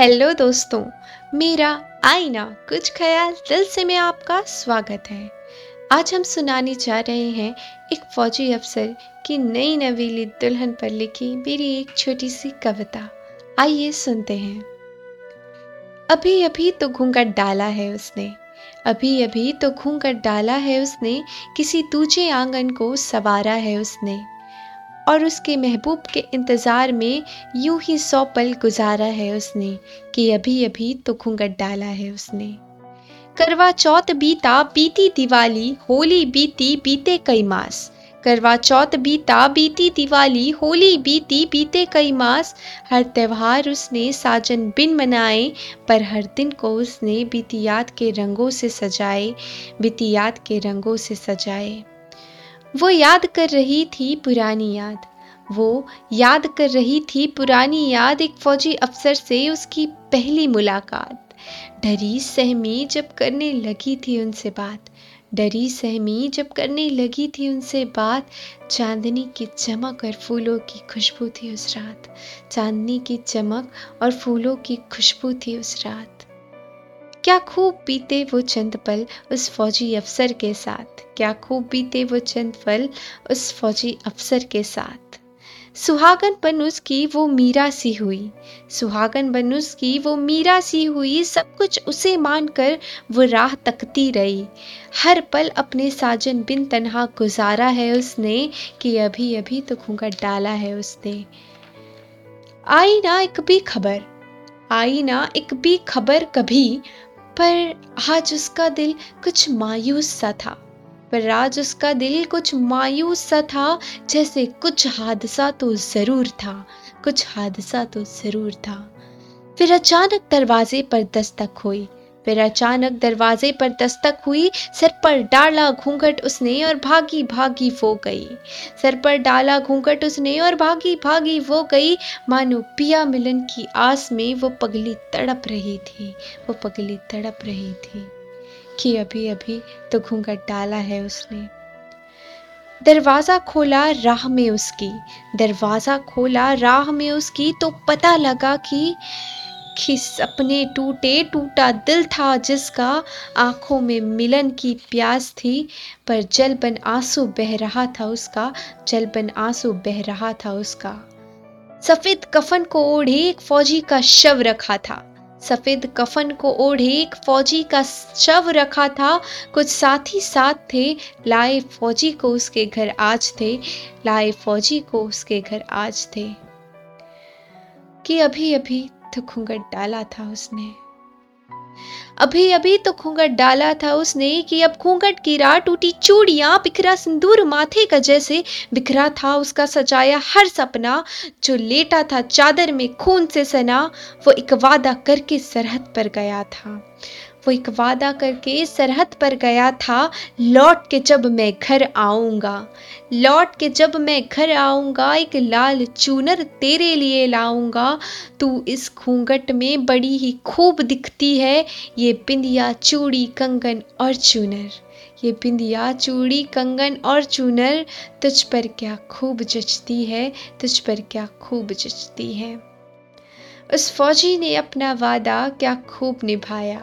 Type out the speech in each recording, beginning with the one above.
Hello दोस्तों, मेरा आईना कुछ ख्याल दिल से में आपका स्वागत है। आज हम सुनाने जा रहे हैं एक फौजी अफसर की नई नवीली दुल्हन पर लिखी मेरी एक छोटी सी कविता। आइए सुनते हैं। अभी अभी तो घूंघट डाला है उसने। अभी अभी तो घूंघट डाला है उसने। किसी दूजे आँगन को सवारा है उसने। और उसके महबूब के इंतज़ार में यूँ ही सौ पल गुजारा है उसने कि अभी अभी तो घूंघट डाला है उसने। करवा चौथ बीता, बीती दिवाली, होली बीती, बीते कई मास। करवा चौथ बीता, बीती दिवाली, होली बीती, बीते कई मास। हर त्यौहार उसने साजन बिन मनाए, पर हर दिन को उसने बीती याद के रंगों से सजाए, बीती याद के रंगों से सजाए। वो याद कर रही थी पुरानी याद। वो याद कर रही थी पुरानी याद एक फौजी अफसर से उसकी पहली मुलाकात। डरी सहमी जब करने लगी थी उनसे बात। डरी सहमी जब करने लगी थी उनसे बात। चांदनी की चमक और फूलों की खुशबू थी उस रात। चांदनी की चमक और फूलों की खुशबू थी उस रात। क्या खूब बीते वो चंद पल उस फौजी अफसर के साथ? क्या खूब बीते वो चंद पल उस फौजी अफसर के साथ? सुहागन बन उसकी वो मीरा सी हुई। सुहागन बन उसकी वो मीरा सी हुई। सब कुछ उसे मानकर वो राह तकती रही। हर पल अपने साजन बिन तनहा गुजारा है उसने कि अभी अभी तो घूंघट डाला है उसने। आई ना एक भी खबर, आई ना एक भी खबर कभी पर आज उसका दिल कुछ मायूस सा था। पर आज उसका दिल कुछ मायूस सा था, जैसे कुछ हादसा तो ज़रूर था, कुछ हादसा तो ज़रूर था। फिर अचानक दरवाजे पर दस्तक हुई। फिर अचानक दरवाजे पर दस्तक हुई, सर पर डाला घूंघट उसने और भागी भागी वो गई। सर पर डाला घूंघट उसने और भागी भागी वो गई। मानो पिया मिलन की आस में वो पगली तड़प रही थी, वो पगली तड़प रही थी कि अभी अभी तो घूंघट डाला है उसने। दरवाज़ा खोला राह में उसकी, दरवाज़ा खोला राह में उसकी तो पता लगा कि कि सपने टूटे, टूटा दिल था जिसका आँखों में मिलन की प्यास थी, पर जल बन आँसू बह रहा था उसका जल बन आँसू बह रहा था उसका। सफ़ेद कफन को ओढ़े एक फौजी का शव रखा था। सफ़ेद कफन को ओढ़े एक फौजी का शव रखा था। कुछ साथी साथ थे, लाए फौजी को उसके घर आज थे, लाए फौजी को उसके घर आज थे। कि अभी अभी तो घूंघट डाला था उसने। अभी अभी तो घूंघट डाला था उसने कि अब घूंघट की राह टूटी, चूड़ियाँ बिखरा, सिंदूर माथे का जैसे बिखरा था उसका सजाया हर सपना। जो लेटा था चादर में खून से सना, वो एक वादा करके सरहद पर गया था। वो एक वादा करके सरहद पर गया था, लौट के जब मैं घर आऊँगा। लौट के जब मैं घर आऊँगा, एक लाल चूनर तेरे लिए लाऊँगा। तू इस घूंघट में बड़ी ही खूब दिखती है, ये बिंदिया चूड़ी, कंगन और चूनर। ये बिंदिया चूड़ी, कंगन और चूनर तुझ पर क्या खूब जचती है, तुझ पर क्या खूब जचती है। उस फौजी ने अपना वादा क्या खूब निभाया।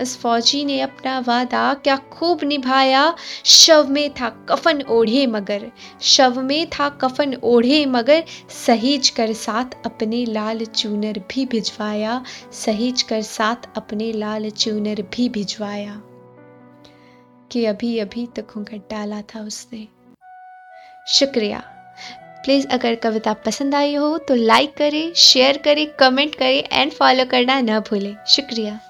उस फौजी ने अपना वादा क्या खूब निभाया? शव में था कफन ओढ़े मगर। शव में था कफन ओढ़े मगर। सहेज कर साथ अपने लाल चूनर भी भिजवाया। सहेज कर साथ अपने लाल चूनर भी भिजवाया। कि अभी अभी तक घूंघट डाला था उसने। शुक्रिया। प्लीज़, अगर कविता पसंद आई हो तो लाइक करें, शेयर करें, कमेंट करें, एंड फॉलो करना ना भूलें। शुक्रिया।